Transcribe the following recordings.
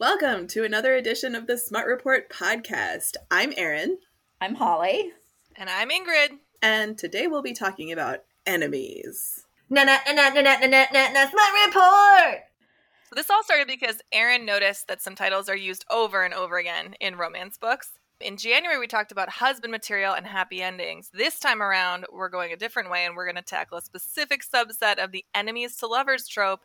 Welcome to another edition of the Smut Report podcast. I'm Erin. I'm Holly. And I'm Ingrid. And today we'll be talking about enemies. Na na na na na na na na Smut Report! So this all started because Erin noticed that some titles are used over and over again in romance books. In January, we talked about husband material and happy endings. This time around, we're going a different way and we're going to tackle a specific subset of the enemies to lovers trope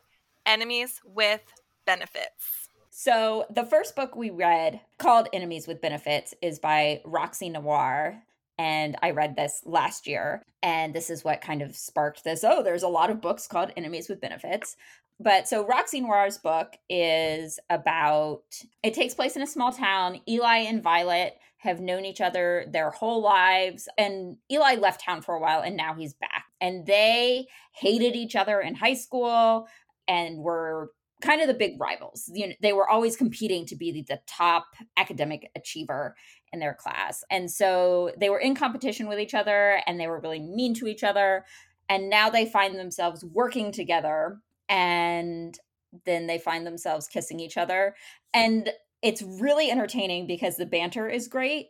enemies with benefits. So, the first book we read called Enemies with Benefits is by Roxy Noir. And I read this last year. And this is what kind of sparked this. Oh, there's a lot of books called Enemies with Benefits. But so Roxy Noir's book is about it takes place in a small town. Eli and Violet have known each other their whole lives. And Eli left town for a while and now he's back. And they hated each other in high school and were kind of the big rivals. You know, they were always competing to be the, the, top academic achiever in their class. And so they were in competition with each other and they were really mean to each other. And now they find themselves working together and then they find themselves kissing each other. And it's really entertaining because the banter is great.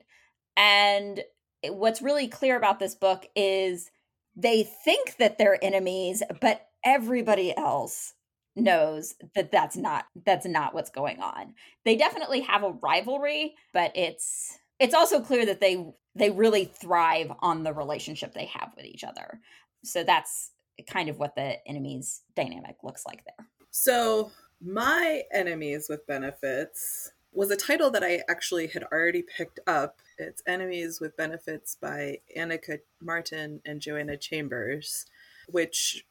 And what's really clear about this book is they think that they're enemies, but everybody else knows that that's not that's not what's going on. They definitely have a rivalry, but it's it's also clear that they they really thrive on the relationship they have with each other. So that's kind of what the enemies dynamic looks like there. So, my enemies with benefits was a title that I actually had already picked up. It's Enemies with Benefits by Annika Martin and Joanna Chambers, which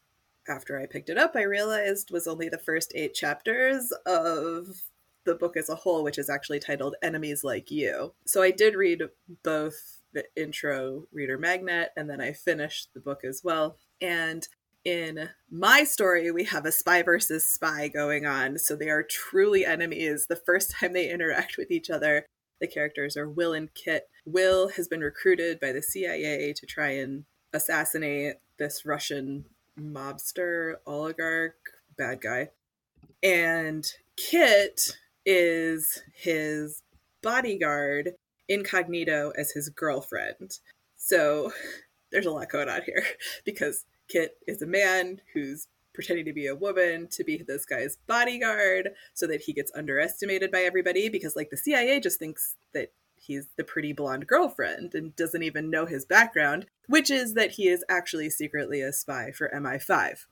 after I picked it up, I realized was only the first eight chapters of the book as a whole, which is actually titled Enemies Like You. So I did read both the intro reader magnet and then I finished the book as well. And in my story, we have a spy versus spy going on. So they are truly enemies the first time they interact with each other. The characters are Will and Kit. Will has been recruited by the CIA to try and assassinate this Russian mobster, oligarch, bad guy. And Kit is his bodyguard incognito as his girlfriend. So there's a lot going on here because Kit is a man who's pretending to be a woman to be this guy's bodyguard so that he gets underestimated by everybody because like the CIA just thinks that he's the pretty blonde girlfriend and doesn't even know his background, which is that he is actually secretly a spy for MI5.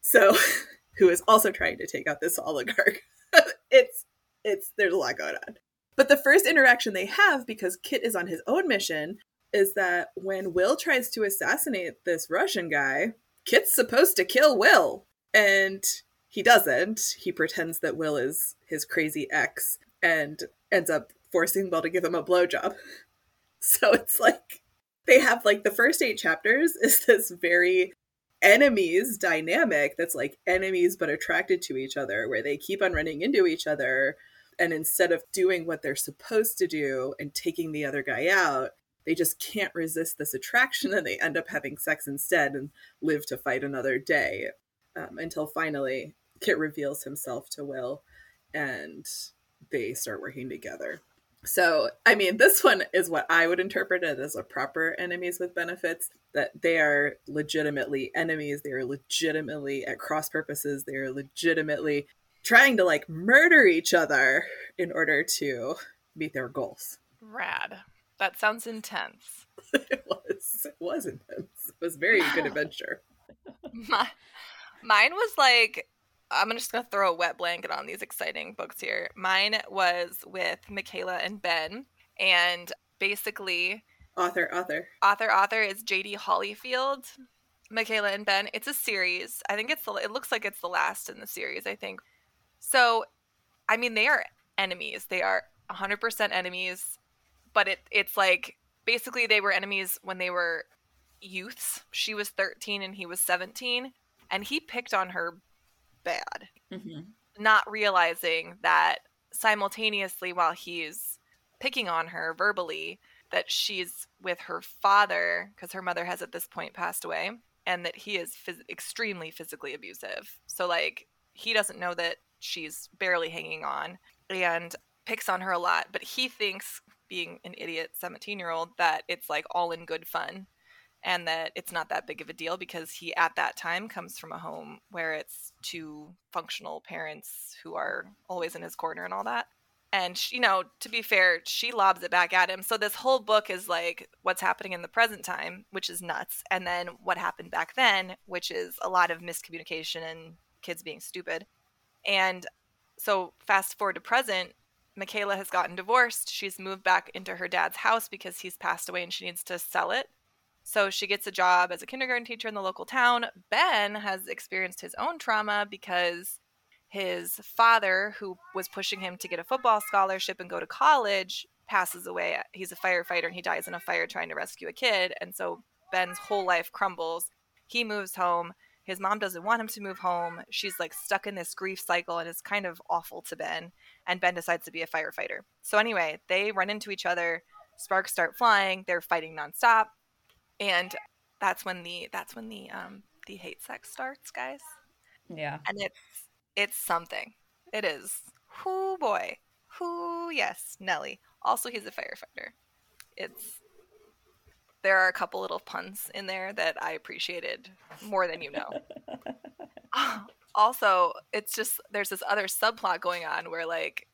So, who is also trying to take out this oligarch. it's it's there's a lot going on. But the first interaction they have because Kit is on his own mission is that when Will tries to assassinate this Russian guy, Kit's supposed to kill Will and he doesn't. He pretends that Will is his crazy ex and ends up forcing Will to give him a blowjob. So it's like they have like the first eight chapters is this very enemies dynamic that's like enemies but attracted to each other, where they keep on running into each other. And instead of doing what they're supposed to do and taking the other guy out, they just can't resist this attraction and they end up having sex instead and live to fight another day um, until finally Kit reveals himself to Will and they start working together. So, I mean, this one is what I would interpret it as a proper enemies with benefits, that they are legitimately enemies. They are legitimately at cross purposes. They are legitimately trying to like murder each other in order to meet their goals. Rad. That sounds intense. it was. It was intense. It was very good adventure. My, mine was like I'm just gonna throw a wet blanket on these exciting books here. Mine was with Michaela and Ben, and basically, author, author, author, author is J.D. Hollyfield. Michaela and Ben. It's a series. I think it's the. It looks like it's the last in the series. I think. So, I mean, they are enemies. They are 100% enemies, but it it's like basically they were enemies when they were youths. She was 13 and he was 17, and he picked on her bad. Mm-hmm. Not realizing that simultaneously, while he's picking on her verbally, that she's with her father because her mother has at this point passed away, and that he is phys- extremely physically abusive. So, like, he doesn't know that she's barely hanging on. and picks on her a lot. But he thinks, being an idiot 17 year old, that it's like all in good fun and that it's not that big of a deal because he at that time comes from a home where it's two functional parents who are always in his corner and all that. And you know to be fair she lobs it back at him. So this whole book is like what's happening in the present time which is nuts. And then what happened back then which is a lot of miscommunication and kids being stupid. And so fast forward to present michaela has gotten divorced. She's moved back into her dad's house because he's passed away and she needs to sell it so she gets a job as a kindergarten teacher in the local town ben has experienced his own trauma because his father, who was pushing him to get a football scholarship and go to college, passes away. He's a firefighter and he dies in a fire trying to rescue a kid. And so Ben's whole life crumbles. He moves home. His mom doesn't want him to move home. She's like stuck in this grief cycle and it's kind of awful to Ben. And Ben decides to be a firefighter. So, anyway, they run into each other. Sparks start flying. They're fighting nonstop. And that's when the that's when the um the hate sex starts, guys. Yeah. And it's it's something. It is. Whoo boy. Whoo yes, Nelly. Also he's a firefighter. It's there are a couple little puns in there that I appreciated more than you know. also, it's just there's this other subplot going on where like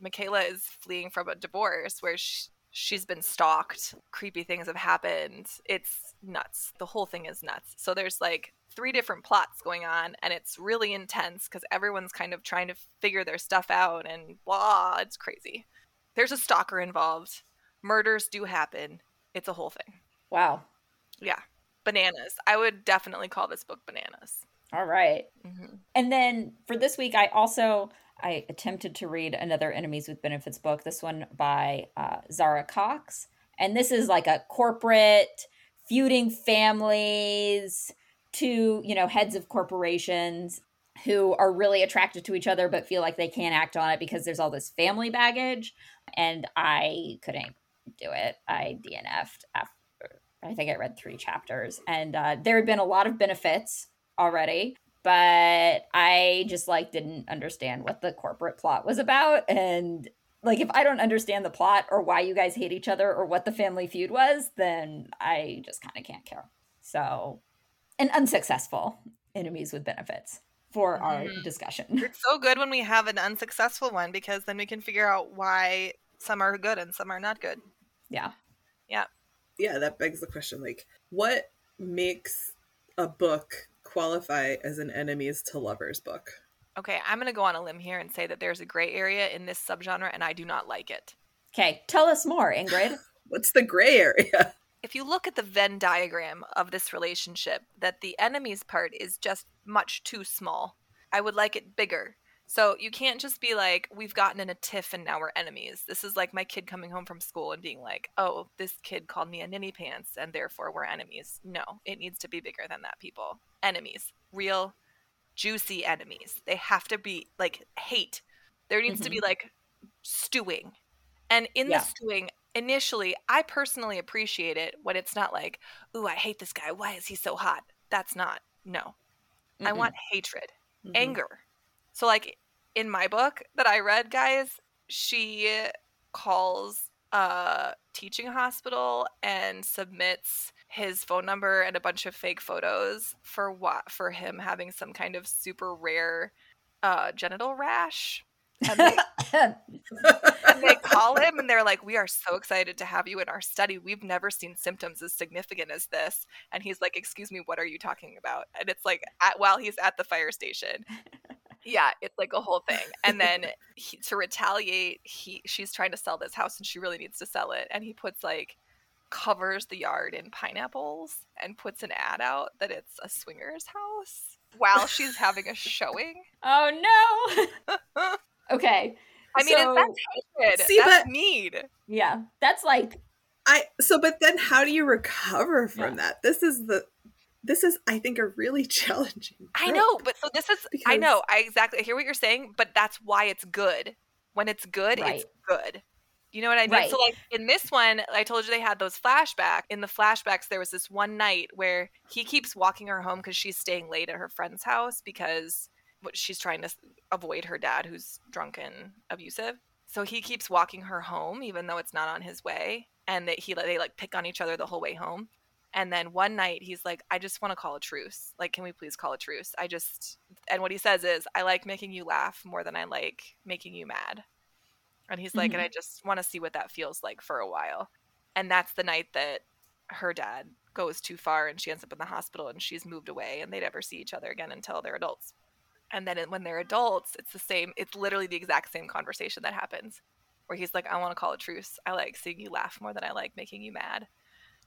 Michaela is fleeing from a divorce where she, she's been stalked, creepy things have happened. It's nuts. The whole thing is nuts. So there's like three different plots going on and it's really intense because everyone's kind of trying to figure their stuff out and blah it's crazy there's a stalker involved murders do happen it's a whole thing wow yeah bananas i would definitely call this book bananas all right. mm-hmm. and then for this week i also i attempted to read another enemies with benefits book this one by uh, zara cox. And this is like a corporate feuding families two, you know, heads of corporations who are really attracted to each other but feel like they can't act on it because there's all this family baggage. And I couldn't do it. I DNF'd after I think I read 3 chapters. And uh, there had been a lot of benefits already but I just like didn't understand what the corporate plot was about and like if I don't understand the plot or why you guys hate each other or what the family feud was, then I just kind of can't care. So an unsuccessful enemies with benefits for our mm-hmm. discussion. It's so good when we have an unsuccessful one because then we can figure out why some are good and some are not good. Yeah. Yeah. Yeah, that begs the question like what makes a book qualify as an enemies to lovers book? Okay, I'm going to go on a limb here and say that there's a gray area in this subgenre and I do not like it. Okay, tell us more, Ingrid. What's the gray area? if you look at the Venn diagram of this relationship, that the enemies part is just much too small. I would like it bigger. So you can't just be like, we've gotten in a tiff and now we're enemies. This is like my kid coming home from school and being like, oh, this kid called me a ninny pants and therefore we're enemies. No, it needs to be bigger than that, people. Enemies. Real, juicy enemies. They have to be like hate. There needs mm-hmm. to be mm-hmm. like stewing. And in yeah. the stewing, initially, I personally appreciate it when it's not like, ooh, I hate this guy. Why is he so hot? That's not, no. mm I want hatred, mm-hmm. anger. So, like in my book that I read, guys, she calls a teaching hospital and submits his phone number and a bunch of fake photos for what for him having some kind of super rare uh, genital rash and they, and they call him and they're like, We are so excited to have you in our study. We've never seen symptoms as significant as this. And he's like, Excuse me, what are you talking about? And it's like, at, while he's at the fire station. Yeah, it's like a whole thing. And then he, to retaliate, he she's trying to sell this house and she really needs to sell it. And he puts like covers the yard in pineapples and puts an ad out that it's a swingers house while she's having a showing. Oh no. Okay. I mean, so, that's hatred. See, that's but, need. Yeah, that's like. I so, but then how do you recover from yeah. that? This is the. This is, I think, a really challenging. I know, but so this is. I know. I exactly I hear what you're saying, but that's why it's good. When it's good, right. it's good. You know what I mean? Right. So, like in this one, I told you they had those flashbacks. In the flashbacks, there was this one night where he keeps walking her home because she's staying late at her friend's house because she's trying to avoid her dad who's drunk and abusive. So he keeps walking her home even though it's not on his way and that he they like pick on each other the whole way home. And then one night he's like, I just want to call a truce. Like, can we please call a truce? I just, and what he says is, I like making you laugh more than I like making you mad. And he's like, and I mm-hmm. just want to see what that feels like for a while. And that's the night that her dad goes too far and she ends up in the hospital and she's moved away and they never see each other again until they're adults. And then when they're adults, it's the same, it's literally the exact same conversation that happens where he's like, I want to call a truce. I like seeing you laugh more than I like making you mad.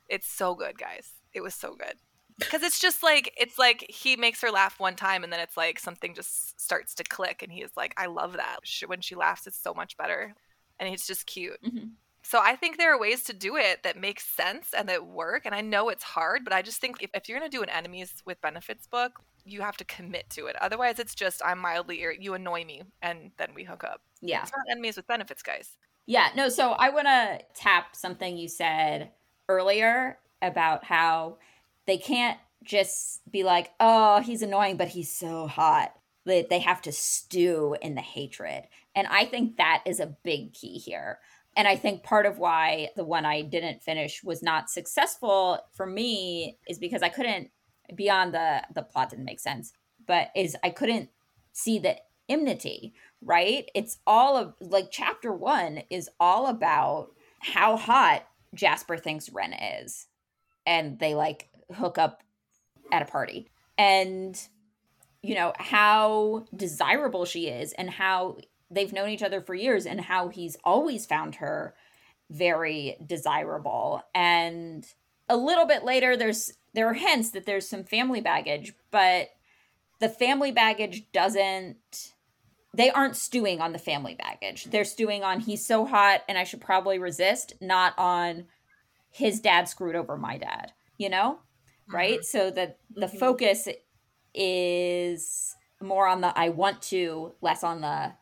It's so good, guys. It was so good. Because it's just like, it's like he makes her laugh one time and then it's like something just starts to click and he's like, I love that. She- When she laughs, it's so much better. And it's just cute. Mhm. So I think there are ways to do it that make sense and that work. And I know it's hard, but I just think if, if you're going to do an enemies with benefits book, you have to commit to it. Otherwise, it's just I'm mildly ir- you annoy me, and then we hook up. Yeah. It's not enemies with benefits, guys. Yeah, no, so I want to tap something you said earlier about how they can't just be like, oh, he's annoying, but he's so hot. That they have to stew in the hatred. And I think that is a big key here. And I think part of why the one I didn't finish was not successful for me is because I couldn't, beyond the the plot didn't make sense, but is I couldn't see the enmity right? It's all of like chapter one is all about how hot Jasper thinks Ren is. And they like hook up at a party. And, you know, how desirable she is and how they've known each other for years and how he's always found her very desirable. And a little bit later, there's there are hints that there's some family baggage, but the family baggage doesn't they aren't stewing on the family baggage. They're stewing on he's so hot and I should probably resist, not on his dad screwed over my dad, you know? Right? So that the Mhm. focus is more on the I want to, less on the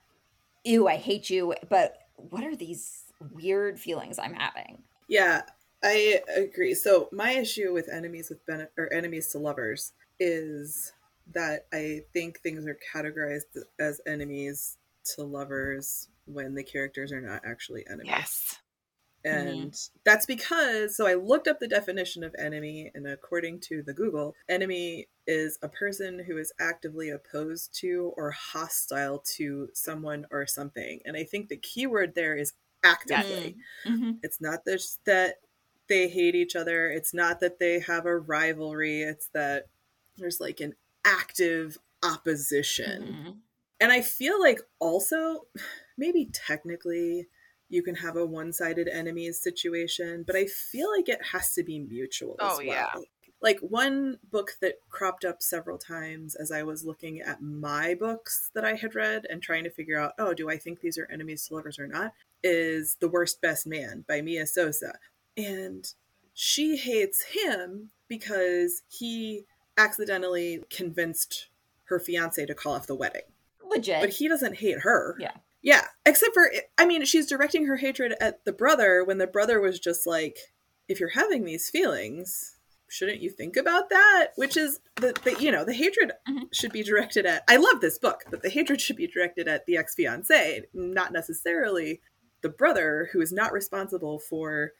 ew, I hate you, but what are these weird feelings I'm having? Yeah, I agree. So my issue with enemies with ben- or enemies to lovers is that I think things are categorized as enemies to lovers when the characters are not actually enemies. Yes. And that's because, so I looked up the definition of enemy, and according to the Google, enemy is a person who is actively opposed to or hostile to someone or something. And I think the key word there is actively. Mm-hmm. It's not just that they hate each other, it's not that they have a rivalry, it's that there's like an active opposition. Mm-hmm. And I feel like also, maybe technically, you can have a one sided enemies situation, but I feel like it has to be mutual as Oh, well. yeah. Like one book that cropped up several times as I was looking at my books that I had read and trying to figure out, oh, do I think these are enemies to lovers or not? Is The Worst Best Man by Mia Sosa. And she hates him because he accidentally convinced her fiance to call off the wedding. Legit. But he doesn't hate her. Yeah. Yeah. Except for, I mean, she's directing her hatred at the brother when the brother was just like, if you're having these feelings, shouldn't you think about that? Which is the, the you know, the hatred Mhm. should be directed at, I love this book, but the hatred should be directed at the ex fiance, not necessarily the brother who is not responsible for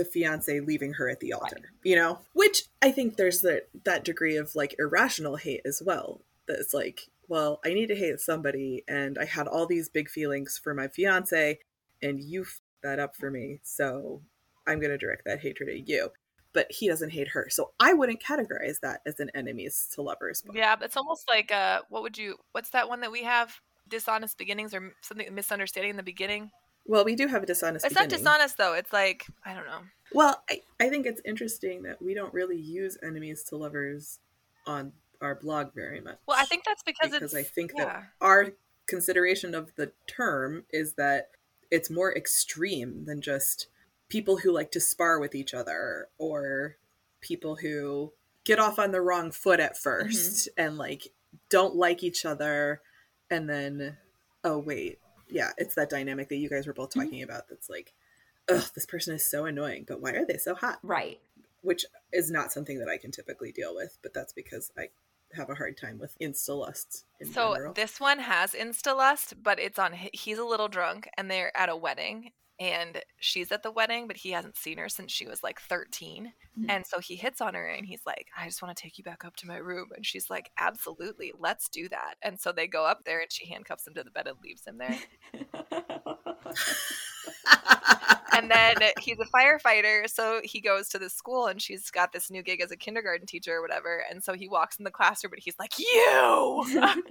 the fiance leaving her at the altar you know which i think there's the, that degree of like irrational hate as well that it's like well i need to hate somebody and i had all these big feelings for my fiance and you f- that up for me so i'm going to direct that hatred at you but he doesn't hate her so i wouldn't categorize that as an enemies to lovers book. Yeah, it's almost like uh, what would you? What's that one that we have? Dishonest beginnings or something misunderstanding in the beginning. Well we do have a dishonest It's not dishonest though. It's like I don't know. Well, I, I think it's interesting that we don't really use enemies to lovers on our blog very much. Well, I think that's because, because I think yeah. that our consideration of the term is that it's more extreme than just people who like to spar with each other or people who get off on the wrong foot at mm-hmm. 1st and like don't like each other and then oh wait yeah it's that dynamic that you guys were both Mhm. talking about that's like ugh this person is so annoying but why are they so hot right. which is not something that I can typically deal with, but that's because I have a hard time with insta lust. In So general. this one has insta lust, but it's on. He's a little drunk, and they're at a wedding, and she's at the wedding, but he hasn't seen her since she was like 13, Mhm. and so he hits on her, and he's like, "I just want to take you back up to my room," and she's like, "Absolutely, let's do that." And so they go up there, and she handcuffs him to the bed and leaves him there. and then he's a firefighter so he goes to the school and she's got this new gig as a kindergarten teacher or whatever and so he walks in the classroom and he's like you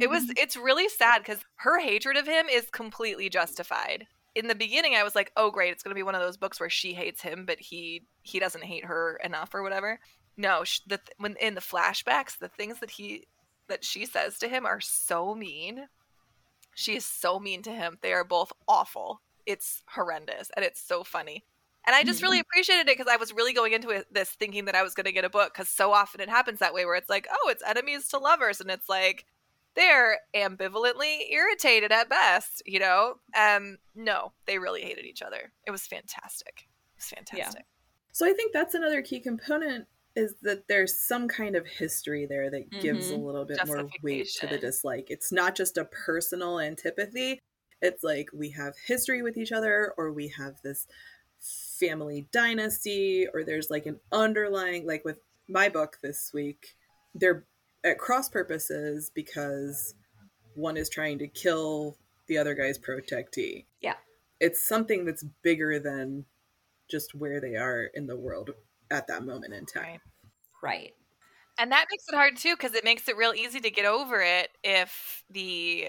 it was mm-hmm. it's really sad because her hatred of him is completely justified. In the beginning i was like oh great it's going to be one of those books where she hates him but he he doesn't hate her enough or whatever. No the th- when in the flashbacks the things that he that she says to him are so mean. She is so mean to him. They are both awful. It's horrendous and it's so funny. And i just really mm-hmm. appreciated it because i was really going into it, this thinking that i was going to get a book because so often it happens that way where it's like oh it's enemies to lovers and it's like they're ambivalently irritated at best, you know? Um, no, they really hated each other. It was fantastic. It was fantastic. So I think that's another key component is that there's some kind of history there that gives a little bit more weight to the dislike. It's not just a personal antipathy. It's like we have history with each other or we have this family dynasty or there's like an underlying like with my book this week, they're at cross purposes because one is trying to kill the other guy's protectee. Yeah. It's something that's bigger than just where they are in the world at that moment in time. Right. right. And that makes it hard too, because it makes it real easy to get over it if the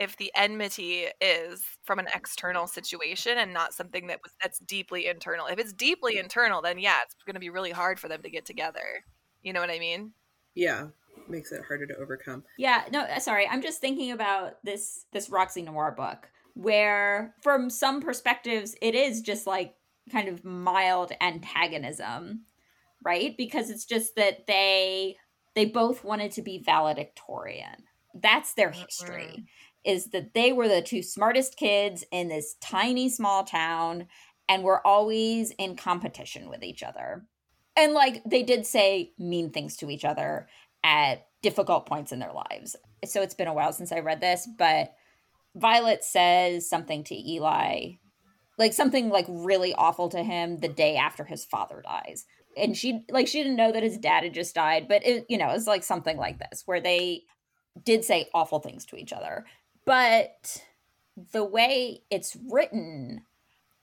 if the enmity is from an external situation and not something that was that's deeply internal. If it's deeply internal, then yeah, it's going to be really hard for them to get together. You know what I mean? Yeah, makes it harder to overcome. Yeah, no, uh, sorry. I'm just thinking about this this Roxy Noir book where from some perspectives it is just like kind of mild antagonism, right? Because it's just that they they both wanted to be valedictorian. That's their history. Is that they were the two smartest kids in this tiny small town and were always in competition with each other. And like they did say mean things to each other at difficult points in their lives. So it's been a while since I read this, but Violet says something to Eli, like something like really awful to him the day after his father dies. And she like she didn't know that his dad had just died, but it you know, it's like something like this where they did say awful things to each other. But the way it's written,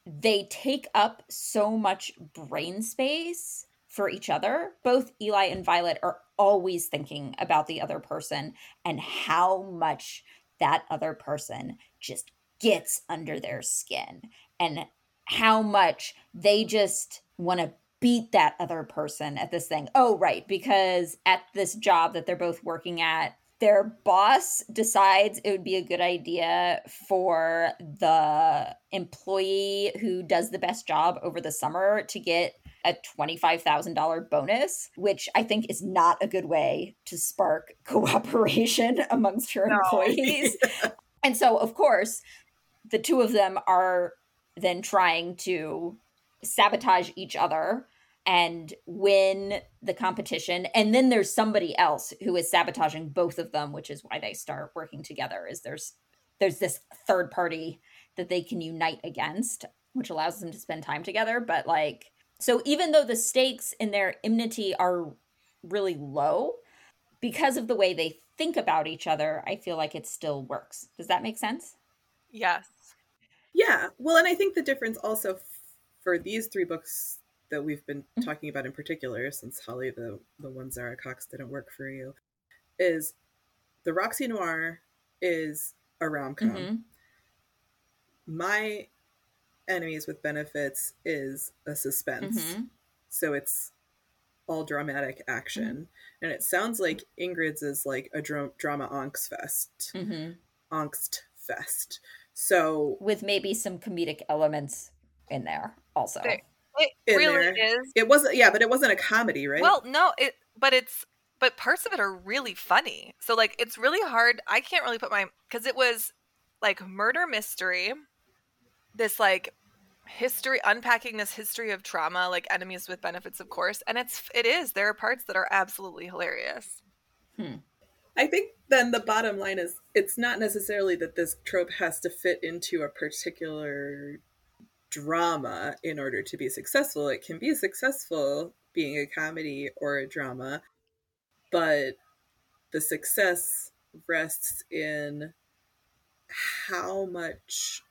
they take up so much brain space for each other. Both Eli and Violet are always thinking about the other person and how much that other person just gets under their skin and how much they just want to beat that other person at this thing. Oh, right, because at this job that they're both working at, their boss decides it would be a good idea for the employee who does the best job over the summer to get a $25,000 bonus, which I think is not a good way to spark cooperation amongst your No. employees. and so, of course, the two of them are then trying to sabotage each other and win the competition and then there's somebody else who is sabotaging both of them which is why they start working together is there's there's this third party that they can unite against which allows them to spend time together but like so even though the stakes in their enmity are really low because of the way they think about each other i feel like it still works does that make sense Yes. Yeah. Well, and I think the difference also f- for these three books that we've been Mhm. talking about in particular, since Holly, the the one Zara Cox didn't work for you, is the Roxy Noir is a rom com. Mhm. My enemies with benefits is a suspense. Mhm. So it's all dramatic action, and it sounds like Ingrid's is like a dra- drama angst fest, Mhm. angst fest. So with maybe some comedic elements in there also There- It really there. is. it wasn't, yeah, but it wasn't a comedy, right? Well, no, it but it's but parts of it are really funny. So like it's really hard. I can't really put my cuz it was like murder mystery. This like history unpacking this history of trauma like enemies with benefits of course and it's it is there are parts that are absolutely hilarious Hmm. I think then the bottom line is it's not necessarily that this trope has to fit into a particular drama in order to be successful. It can be successful being a comedy or a drama, but the success rests in how much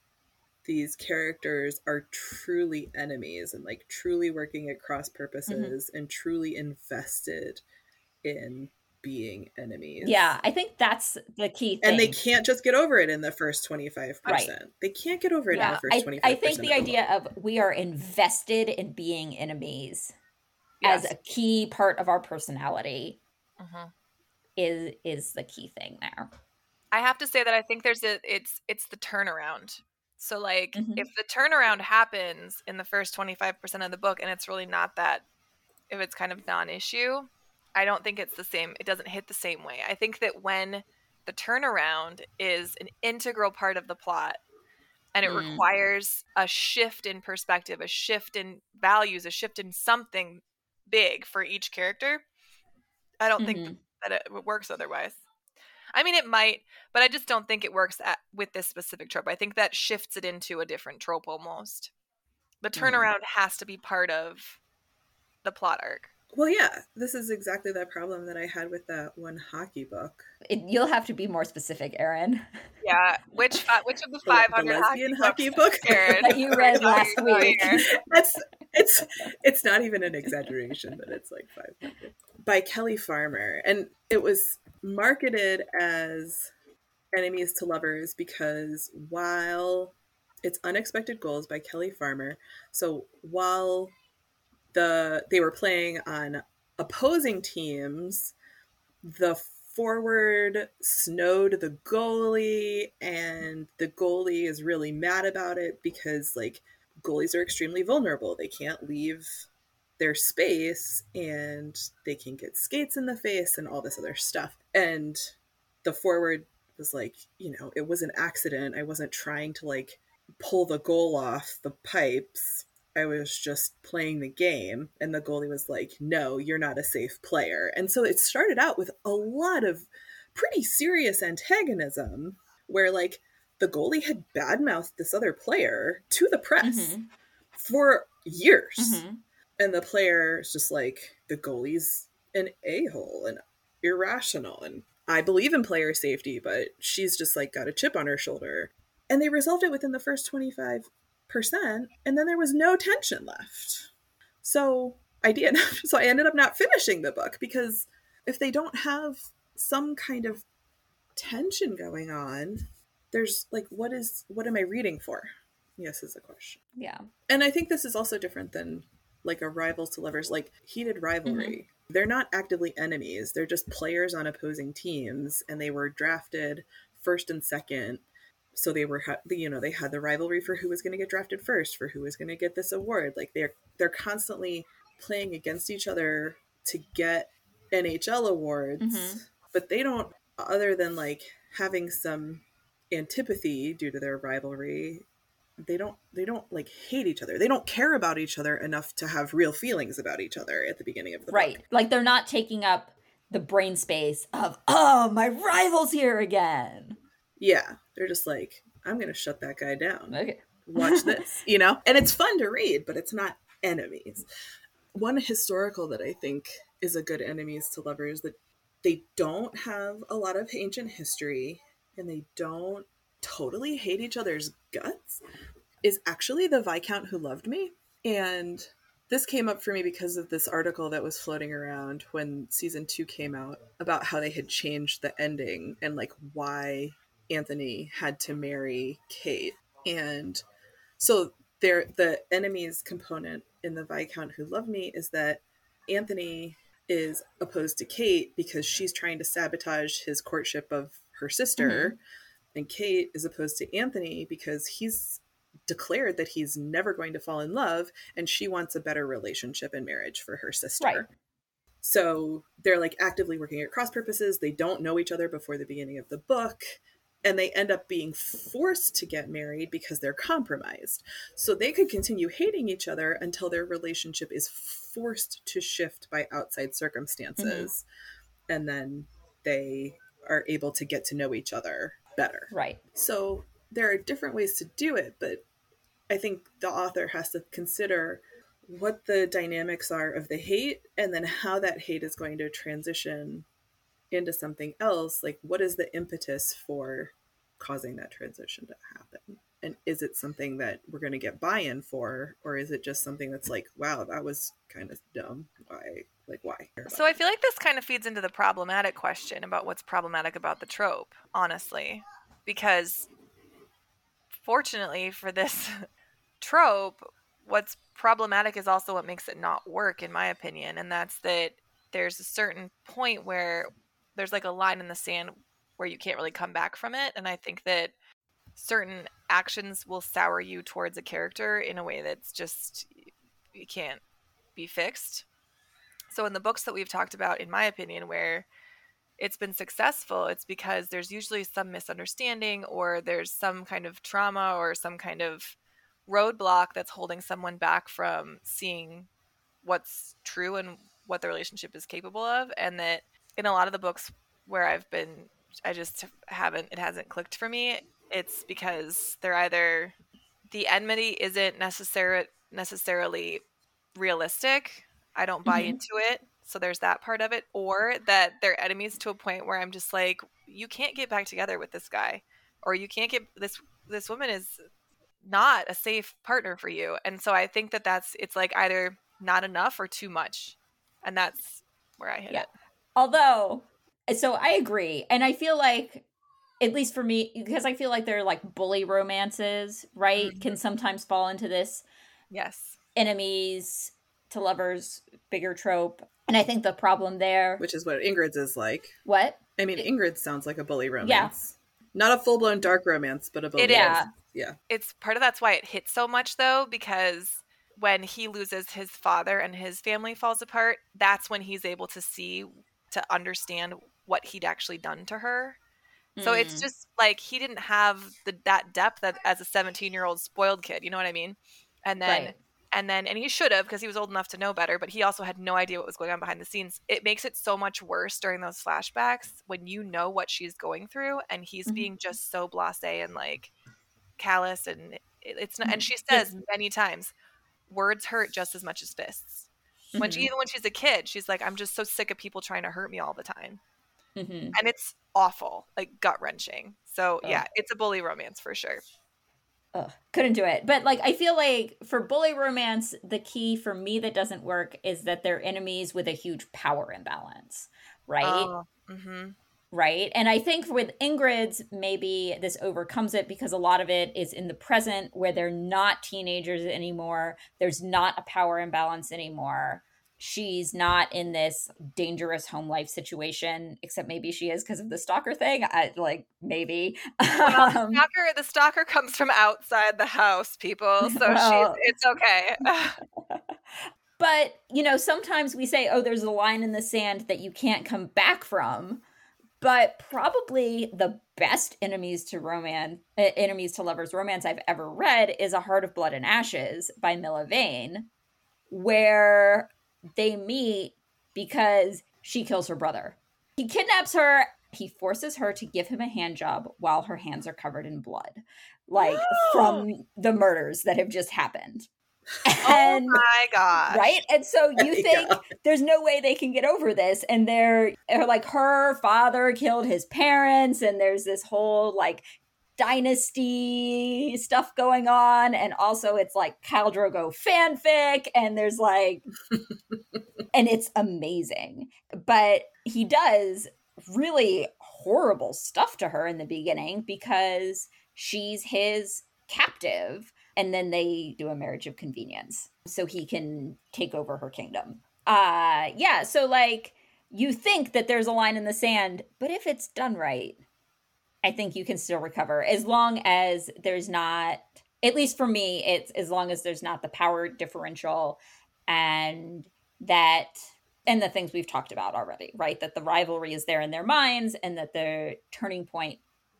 these characters are truly enemies and like truly working at cross purposes and truly invested in being enemies. Yeah, I think that's the key thing. And they can't just get over it in the first 25%. Right. They can't get over it in the first I, 25%. I think the of idea of we are invested in being enemies Yes. as a key part of our personality Mhm. is is the key thing there. I have to say that I think there's a it's it's the turnaround. So like Mhm. if the turnaround happens in the first 25% of the book and it's really not that if it's kind of non-issue, I don't think it's the same it doesn't hit the same way. I think that when the turnaround is an integral part of the plot and it Mm. requires a shift in perspective, a shift in values, a shift in something big for each character, I don't think Mhm. that it works otherwise. I mean, it might, but I just don't think it works at, with this specific trope. I think that shifts it into a different trope almost. The Mm. turnaround has to be part of the plot arc. Well, yeah, this is exactly that problem that I had with that one hockey book. It, you'll have to be more specific, Erin. Yeah, which fi- which of the The- five the hundred lesbian hockey, hockey books, book? Erin, That you read last week. That's it's it's not even an exaggeration that it's like 500 by Kelly Farmer and it was marketed as enemies to lovers because while it's unexpected goals by Kelly Farmer so while the they were playing on opposing teams. The forward snowed the goalie and the goalie is really mad about it because like goalies are extremely vulnerable. They can't leave their space and they can get skates in the face and all this other stuff. And the forward was like you know it was an accident. I wasn't trying to like pull the goal off the pipes I was just playing the game, and the goalie was like, No, you're not a safe player. And so it started out with a lot of pretty serious antagonism where, like, the goalie had badmouthed this other player to the press Mhm. for years. Mhm. And the player is just like, The goalie's an a hole and irrational. And I believe in player safety, but she's just like got a chip on her shoulder. And they resolved it within the first 25 percent and then there was no tension left. So i did. So i ended up not finishing the book because if they don't have some kind of tension going on there's like what is what am i reading for? Yes is the question. Yeah. and i think this is also different than like a rivals to lovers like heated rivalry. Mm-hmm. They're not actively enemies. They're just players on opposing teams and they were drafted first and second so they were you know they had the rivalry for who was going to get drafted first for who was going to get this award like they're they're constantly playing against each other to get NHL awards Mhm. but they don't other than like having some antipathy due to their rivalry they don't they don't like hate each other they don't care about each other enough to have real feelings about each other at the beginning of the Right. book Like they're not taking up the brain space of, oh, my rival's here again. Yeah they're just like i'm gonna shut that guy down. Okay. watch this you know? And it's fun to read but it's not enemies. One historical that i think is a good enemies to lovers that they don't have a lot of ancient history and they don't totally hate each other's guts is actually the viscount who loved me. And this came up for me because of this article that was floating around when season two came out about how they had changed the ending and like why Anthony had to marry Kate. And so there the enemies component in the Viscount Who Loved Me is that Anthony is opposed to Kate because she's trying to sabotage his courtship of her sister. Mm-hmm. And Kate is opposed to Anthony because he's declared that he's never going to fall in love and she wants a better relationship and marriage for her sister. Right. So they're like actively working at cross purposes. They don't know each other before the beginning of the book. And they end up being forced to get married because they're compromised. So they could continue hating each other until their relationship is forced to shift by outside circumstances. Mm-hmm. And then they are able to get to know each other better. Right. So there are different ways to do it, but I think the author has to consider what the dynamics are of the hate and then how that hate is going to transition into something else like what is the impetus for causing that transition to happen? And is it something that we're going to get buy-in for or is it just something that's like wow that was kind of dumb. Why like why? So i feel like this kind of feeds into the problematic question about what's problematic about the trope honestly because fortunately for this trope what's problematic is also what makes it not work in my opinion and that's that there's a certain point where there's like a line in the sand where you can't really come back from it and i think that certain actions will sour you towards a character in a way that's just you can't be fixed. So in the books that we've talked about in my opinion where it's been successful it's because there's usually some misunderstanding or there's some kind of trauma or some kind of roadblock that's holding someone back from seeing what's true and what the relationship is capable of and that in a lot of the books where I've been I just haven't it hasn't clicked for me it's because they're either the enmity isn't necessary necessarily realistic I don't buy mm-hmm. into it so there's that part of it or that they're enemies to a point where I'm just like you can't get back together with this guy or you can't get this this woman is not a safe partner for you. And so I think that that's it's like either not enough or too much. And that's where I hit yeah. it. Although so I agree. And I feel like at least for me because I feel like they're like bully romances, right? Mm-hmm. Can sometimes fall into this yes. Enemies to lovers bigger trope. And I think the problem there Which is what Ingrid's is like. What? I mean Ingrid sounds like a bully romance. Yeah. Not a full blown dark romance, but a bully. It is yeah. It's part of that's why it hits so much though, because when he loses his father and his family falls apart, that's when he's able to see to understand what he'd actually done to her. Mm. So it's hmm. just like he didn't have the that depth that, as a 17 year old spoiled kid, you know what I mean? And then right. and then and he should have because he was old enough to know better, but he also had no idea what was going on behind the scenes. It makes it so much worse during those flashbacks when you know what she's going through and he's mm-hmm. being just so blasé and like callous and it's not and mm-hmm. she says many times words hurt just as much as fists when she, mm-hmm. even when she's a kid she's like i'm just so sick of people trying to hurt me all the time. Mm-hmm. and it's awful like gut wrenching so yeah it's a bully romance for sure. Ugh, couldn't do it. But like i feel like for bully romance the key for me that doesn't work is that they're enemies with a huge power imbalance right? Oh, mm-hmm right? And I think with Ingrid's, maybe this overcomes it because a lot of it is in the present where they're not teenagers anymore. There's not a power imbalance anymore. She's not in this dangerous home life situation, except maybe she is because of the stalker thing. I like maybe. Well, um, the stalker, the stalker comes from outside the house, people. So well, she's it's okay. but you know, sometimes we say, "Oh, there's a line in the sand that you can't come back from." But probably the best enemies to romance uh, enemies to lovers romance i've ever read is a heart of blood and ashes by milla vane where they meet because she kills her brother. He kidnaps her he forces her to give him a hand job while her hands are covered in blood like from the murders that have just happened Oh and, oh my god! Right, and so you think God. there's no way they can get over this, and they're, they're like her father killed his parents, and there's this whole like dynasty stuff going on, and also it's like Khal Drogo fanfic, and there's like, and it's amazing, but he does really horrible stuff to her in the beginning because she's his captive and then they do a marriage of convenience so he can take over her kingdom. Uh yeah, so like you think that there's a line in the sand, but if it's done right, I think you can still recover as long as there's not at least for me it's as long as there's not the power differential and that and the things we've talked about already, right? That the rivalry is there in their minds and that the turning point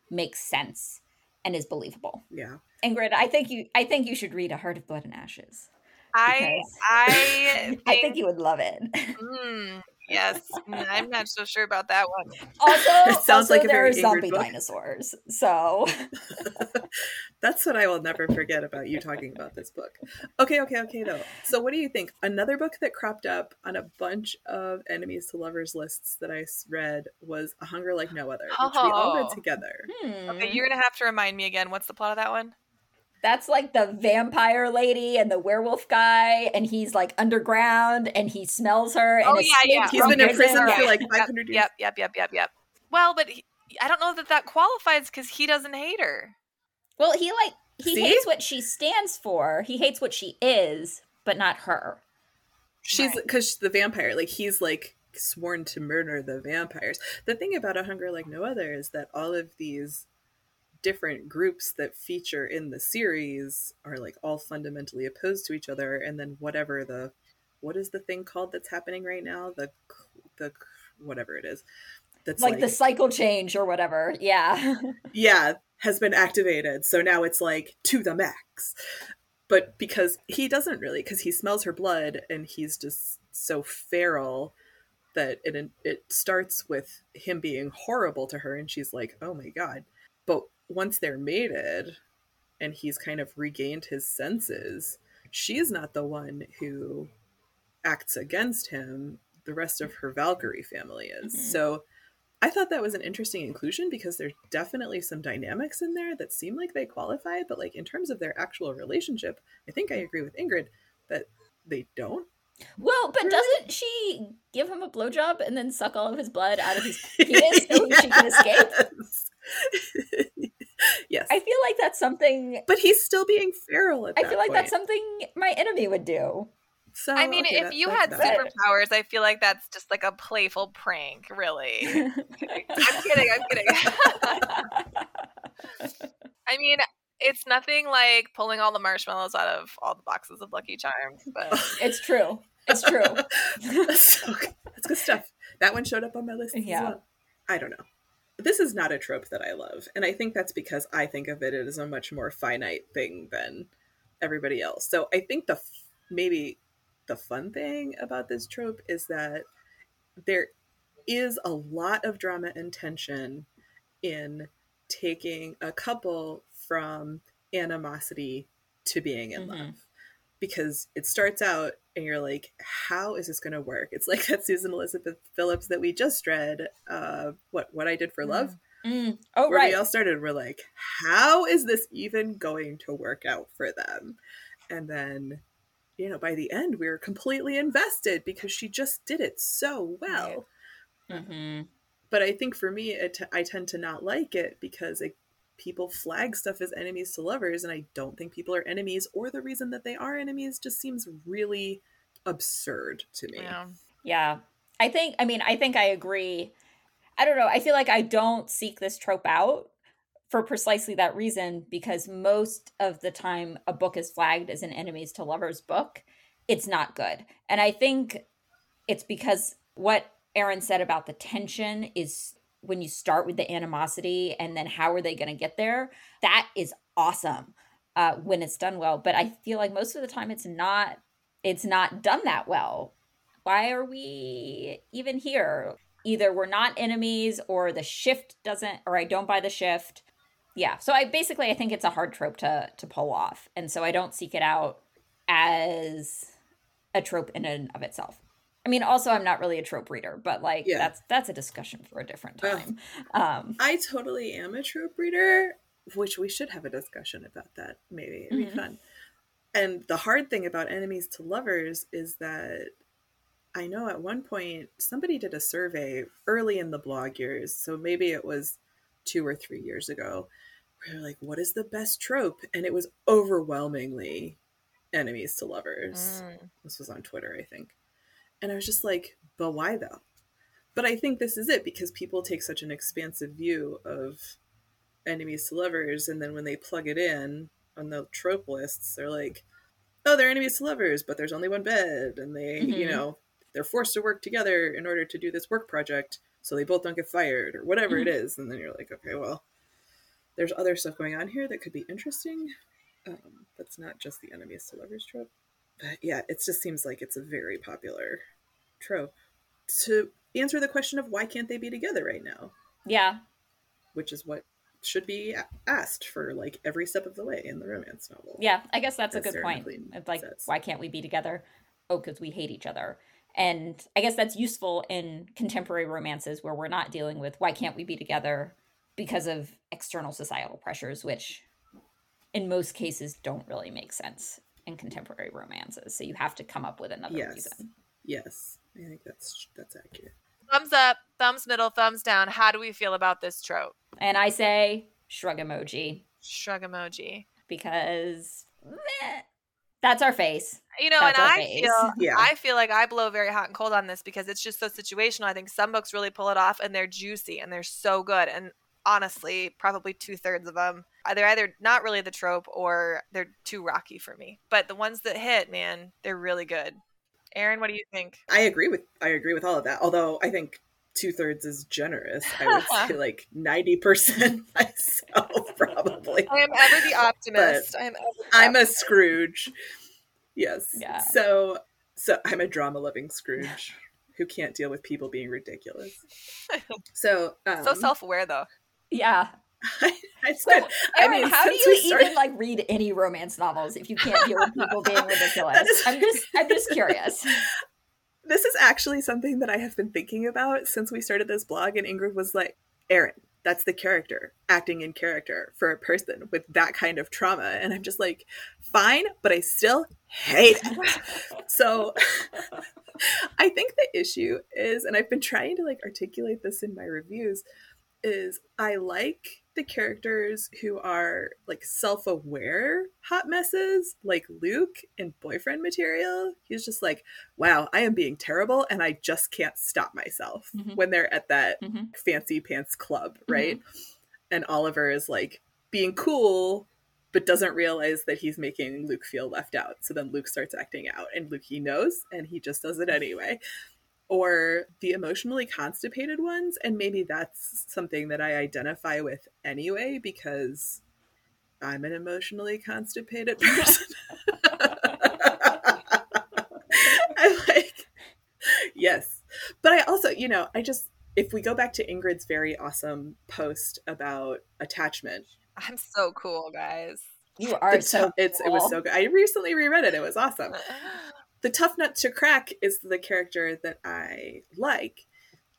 makes sense and is believable. Yeah. Ingrid, I think you I think you should read A Heart of Blood and Ashes. I because I think, I think you would love it. mm, yes. Mm, I'm not so sure about that one. Also, It sounds also like a there very are zombie book. dinosaurs. So That's what I will never forget about you talking about this book. Okay, okay, okay, though. So, what do you think? Another book that cropped up on a bunch of enemies to lovers lists that I read was A Hunger Like No Other, which we all read Oh. together. hmm, Okay, you're gonna have to remind me again. What's the plot of that one? That's like the vampire lady and the werewolf guy, and he's like underground and he smells her and Oh, yeah, yeah. escapes He's from been in prison. prison for Yeah. like Yep, 500 years. Yep, yep, yep, yep, yep. Well, but he, I don't know that that qualifies because he doesn't hate her. Well, he like he See? hates what she stands for. He hates what she is, but not her. She's Right. because the vampire, like he's like sworn to murder the vampires. The thing about A Hunger Like No Other is that all of these different groups that feature in the series are like all fundamentally opposed to each other, and then whatever the what is the thing called that's happening right now? The the whatever it is. That's Like, the cycle change or whatever. Yeah. yeah has been activated so now it's like to the max but because he doesn't really because he smells her blood and he's just so feral that it it starts with him being horrible to her and she's like oh my god but once they're mated and he's kind of regained his senses she's not the one who acts against him the rest of her valkyrie family is Mhm. so I thought that was an interesting inclusion because there's definitely some dynamics in there that seem like they qualify, but like in terms of their actual relationship, I think I agree with Ingrid that they don't. well, but doesn't she give him a blowjob and then suck all of his blood out of his penis so she can escape? Escape. yes. I feel like that's something but he's still being feral at I that feel like point. that's something my enemy would do. So I mean, okay, if that- you had valid. superpowers, I feel like that's just like a playful prank, really. I'm kidding, I'm kidding. I mean, it's nothing like pulling all the marshmallows out of all the boxes of Lucky Charms, but it's true. It's true. that's, so good. That's good stuff. That one showed up on my list as Yeah. well. I don't know. This is not a trope that I love, and I think that's because I think of it as a much more finite thing than everybody else. So I think the f- maybe the fun thing about this trope is that there is a lot of drama and tension in taking a couple from animosity to being in Mhm. love because it starts out and you're like how is this going to work it's like that susan elizabeth phillips that we just read uh what what i did for love Mm. Oh where right. we all started we're like how is this even going to work out for them and then you know by the end we were completely invested because she just did it so well Mhm. but I think for me, it I tend to not like it because it, people flag stuff as enemies to lovers, and I don't think people are enemies, or the reason that they are enemies just seems really absurd to me. yeah. Yeah. I think, I mean, I think I agree. I don't know. I feel like I don't seek this trope out for precisely that reason because most of the time a book is flagged as an enemies to lovers book, it's not good. And I think it's because what Erin said about the tension is when you start with the animosity and then how are they going to get there? That is awesome uh, when it's done well. But I feel like most of the time it's not. It's not done that well why are we even here? Either we're not enemies or the shift doesn't or I don't buy the shift. Yeah. So I basically I think it's a hard trope to to pull off. And so I don't seek it out as a trope in and of itself. I mean also I'm not really a trope reader, but like Yeah. that's that's a discussion for a different time. Um I totally am a trope reader, which we should have a discussion about that. Maybe it'd be fun. And the hard thing about enemies to lovers is that I know at one point somebody did a survey early in the blog years, so maybe it was two or three years ago, where they're like, "What is the best trope?" And it was overwhelmingly enemies to lovers. Mm. This was on Twitter, I think. And I was just like, but why though? But I think this is it because people take such an expansive view of enemies to lovers, and then when they plug it in on the trope lists, they're like, oh, they're enemies to lovers, but there's only one bed, and they, you Mhm. know, they're forced to work together in order to do this work project, so they both don't get fired or whatever it is. And then you're like, okay, well, there's other stuff going on here that could be interesting. Um, that's not just the enemies to lovers trope. But yeah, it just seems like it's a very popular trope. To answer the question of why can't they be together right now, Yeah. which is what should be asked for like every step of the way in the romance novel. Yeah, I guess that's a good Sarah point. It's like, says. why can't we be together? Oh, because we hate each other. And I guess that's useful in contemporary romances where we're not dealing with why can't we be together because of external societal pressures, which in most cases don't really make sense in contemporary romances. So you have to come up with another Yes. reason. Yes, I think that's that's accurate. Thumbs up, thumbs middle, thumbs down. How do we feel about this trope? And I say shrug emoji Shrug emoji. because meh, that's our face. You know, That's and I face. feel Yeah. I feel like I blow very hot and cold on this because it's just so situational. I think some books really pull it off and they're juicy and they're so good. And honestly, probably two thirds of them they're either not really the trope or they're too rocky for me. But the ones that hit, man, they're really good. Erin, what do you think? I agree with I agree with all of that. Although I think two thirds is generous. I would say like ninety percent myself, probably. I am ever the optimist. I am ever I'm a. Scrooge. Yes. Yeah. So so I'm a drama loving Scrooge who can't deal with people being ridiculous. So um, so self aware though. Yeah. it's So, good. I mean, how do you started- even like read any romance novels if you can't deal with people being ridiculous? Is- I'm just I'm just curious. this is actually something that I have been thinking about since we started this blog, and Ingrid was like, Erin, that's the character, acting in character for a person with that kind of trauma. And I'm just like, fine, but I still hate it. so I think the issue is, and I've been trying to like articulate this in my reviews, is I like the characters who are like self-aware hot messes like luke in boyfriend material. He's just like wow i am being terrible and i just can't stop myself Mhm. when they're at that Mhm. fancy pants club right? And oliver is like being cool but doesn't realize that he's making luke feel left out. So then luke starts acting out and luke he knows and he just does it anyway or the emotionally constipated ones and maybe that's something that i identify with anyway because i'm an emotionally constipated person. I'm like yes. But i also you know i just if we go back to ingrid's very awesome post about attachment. I'm so cool, guys. You are the so tou- it's it was so good. I recently reread it. It was awesome the tough nut to crack is the character that I like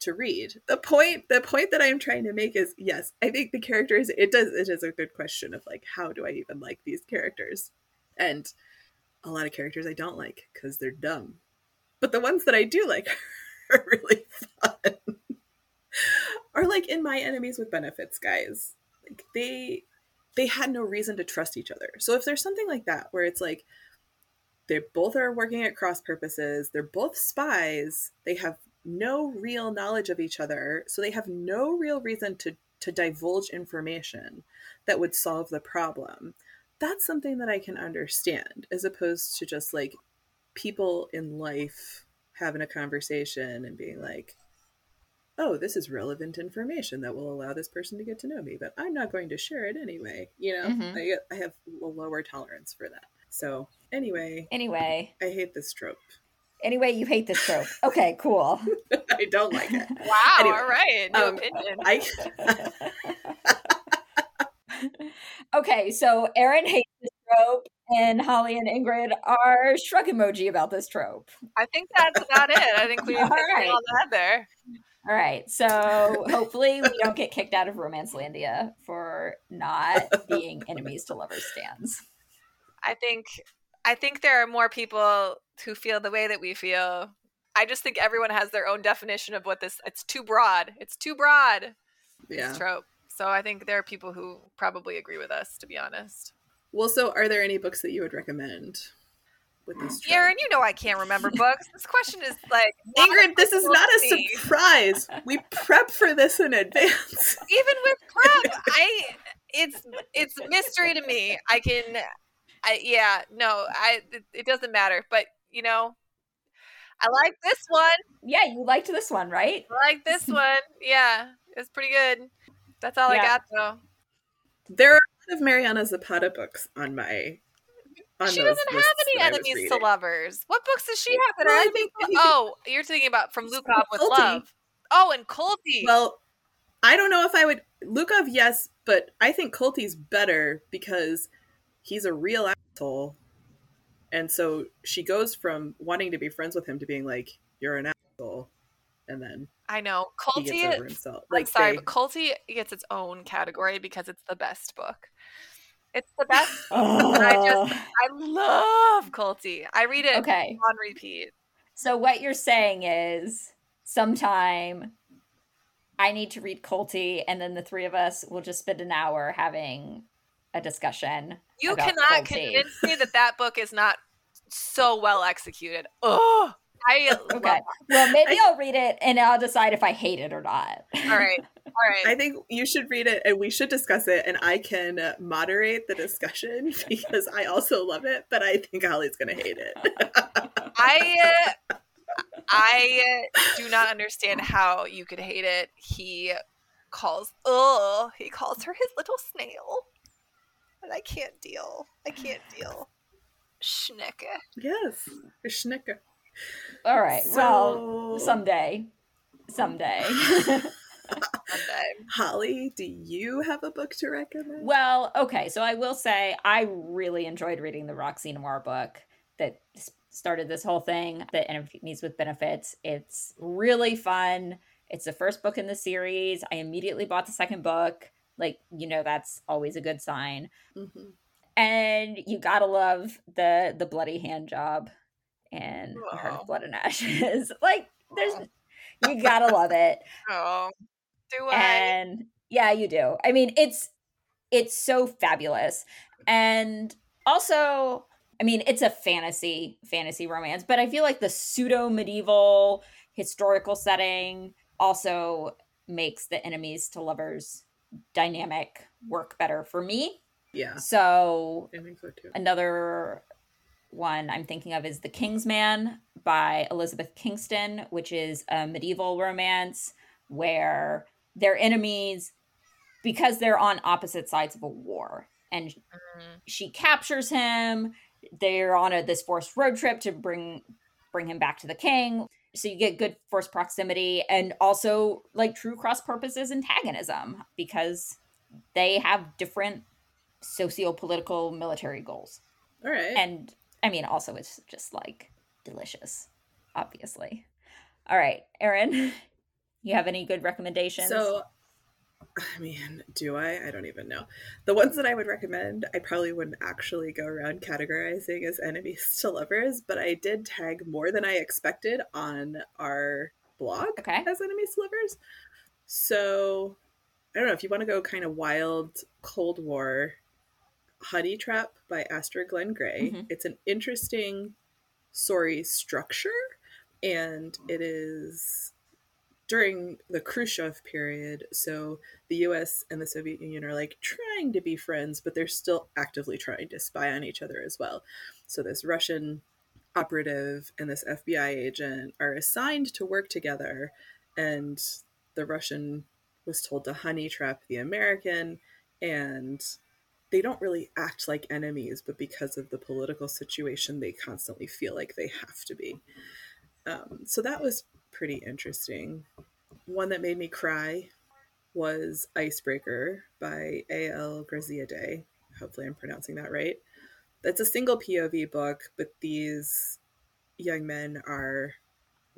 to read. The point the point that I'm trying to make is yes, I think the characters it does it is a good question of like how do I even like these characters? And a lot of characters I don't like cuz they're dumb. But the ones that I do like are really fun. are like in my enemies with benefits guys. Like they they had no reason to trust each other. So if there's something like that where it's like they both are working at cross purposes. They're both spies. They have no real knowledge of each other. So they have no real reason to to divulge information that would solve the problem. That's something that i can understand as opposed to just like people in life having a conversation and being like oh this is relevant information that will allow this person to get to know me but i'm not going to share it anyway you know? Mhm. I, I have a lower tolerance for that. So anyway Anyway, I hate this trope. anyway, you hate this trope. Okay, cool. I don't like it. Wow, Anyway, all right. New um, opinion. I okay, so Erin hates this trope, and Holly and Ingrid are shrug emoji about this trope. I think that's about it. I think we All hit all that there. All right, so hopefully we don't get kicked out of Romancelandia for not being enemies to lovers stands. I think I think there are more people who feel the way that we feel. I just think everyone has their own definition of what this it's too broad. It's too broad. yeah. This trope. So I think there are people who probably agree with us, to be honest. Well, so are there any books that you would recommend with this trope? Erin, you know I can't remember books. This question is like Ingrid, this is not a surprise. We prep for this in advance. even with prep, I it's it's mystery to me. I can, I yeah, no, I it, it doesn't matter. But you know, I like this one. Yeah, you liked this one, right? I like this one. Yeah, it's pretty good. That's all I got though. There are a lot of Mariana Zapata books on my. On she doesn't have any that I was enemies to lovers. What books does she have that Well, I enemies? think if to- Oh, you're thinking about from Lukov with Kulti. love. Oh, and Kulti. Well, I don't know if I would Lukov, yes, but I think Kulti's better because he's a real asshole. And so she goes from wanting to be friends with him to being like, You're an asshole. And then I know he gets over Kulti. himself. I'm Like sorry, they- but Kulti gets its own category because it's the best book. It's the best. Oh. I just- ah. I love Kulti. I read it okay. on repeat. So what you're saying is sometime I need to read Kulti and then the three of us will just spend an hour having a discussion. You cannot convince me that that book is not so well executed. Oh, I Okay. Well, maybe I'll read it and I'll decide if I hate it or not. All right, all right. I think you should read it and we should discuss it and I can uh, moderate the discussion because I also love it, but I think Holly's going to hate it. I uh, I uh, do not understand how you could hate it. He calls oh he calls her his little snail, and I can't deal. I can't deal. Schnecke. yes. A Schnicker. All right. Well, So- someday. Someday. Monday. Holly, do you have a book to recommend? well, okay. So I will say I really enjoyed reading the Roxie Noir book that started this whole thing, the Enemies with Benefits. It's really fun. It's the first book in the series. I immediately bought the second book. Like, you know, that's always a good sign. Mhm. and you gotta love the the bloody hand job and the heart of blood and ashes. Like there's you gotta love it. Oh, do I? and yeah you do. I mean it's it's so fabulous. And also i mean it's a fantasy fantasy romance but i feel like the pseudo medieval historical setting also makes the enemies to lovers dynamic work better for me Yeah, so I think so too. another one I'm thinking of is The King's Man by Elizabeth Kingston, which is a medieval romance where they're enemies because they're on opposite sides of a war. And Mm. she captures him. They're on a, this forced road trip to bring bring him back to the king. So you get good force proximity and also like true cross purposes antagonism because they have different socio-political military goals. All right. And I mean also it's just like delicious, obviously. All right, Erin, you have any good recommendations? So, I mean, do I? I don't even know. The ones that I would recommend, I probably wouldn't actually go around categorizing as enemies to lovers, but I did tag more than I expected on our blog Okay. as enemies to lovers. So, I don't know if you want to go kind of wild Cold War. Honey Trap by Astrid Glenn Gray. Mhm. It's an interesting story structure, and it is during the Khrushchev period. So the US and the Soviet Union are like trying to be friends, but they're still actively trying to spy on each other as well. So this Russian operative and this FBI agent are assigned to work together, and the Russian was told to honey trap the American, and they don't really act like enemies, but because of the political situation, they constantly feel like they have to be. Um, so that was pretty interesting. One that made me cry was Icebreaker by A.L. Graziadei. Hopefully, I'm pronouncing that right. That's a single POV book, but these young men are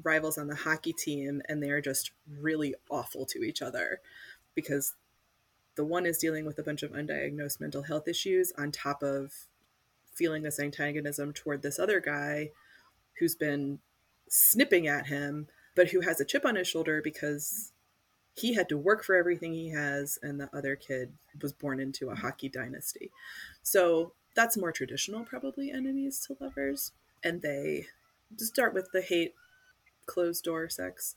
rivals on the hockey team and they are just really awful to each other because the one is dealing with a bunch of undiagnosed mental health issues on top of feeling this antagonism toward this other guy who's been snipping at him, but who has a chip on his shoulder because he had to work for everything he has, and the other kid was born into a hockey dynasty. So that's more traditional, probably enemies to lovers. And they just start with the hate, closed door sex,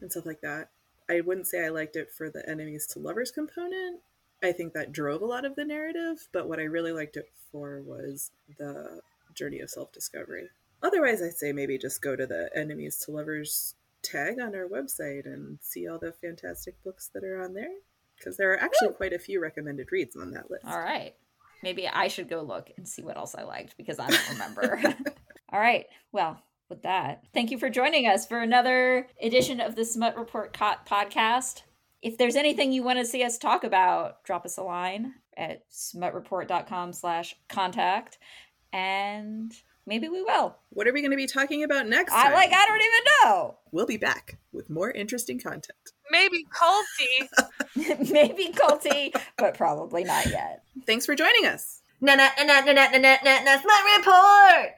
and stuff like that. I wouldn't say I liked it for the enemies to lovers component. I think that drove a lot of the narrative, but what I really liked it for was the journey of self discovery. Otherwise, I'd say maybe just go to the enemies to lovers tag on our website and see all the fantastic books that are on there. because there are actually quite a few recommended reads on that list. All right. Maybe I should go look and see what else I liked because I don't remember. All right. Well, with that, thank you for joining us for another edition of the Smut Report podcast. If there's anything you want to see us talk about, drop us a line at smutreport.com slash contact and maybe we will. What are we going to be talking about next? I like I don't even know. We'll be back with more interesting content. Maybe Kulti. maybe Kulti, but probably not yet. Thanks for joining us. Na na na na na na na na My report.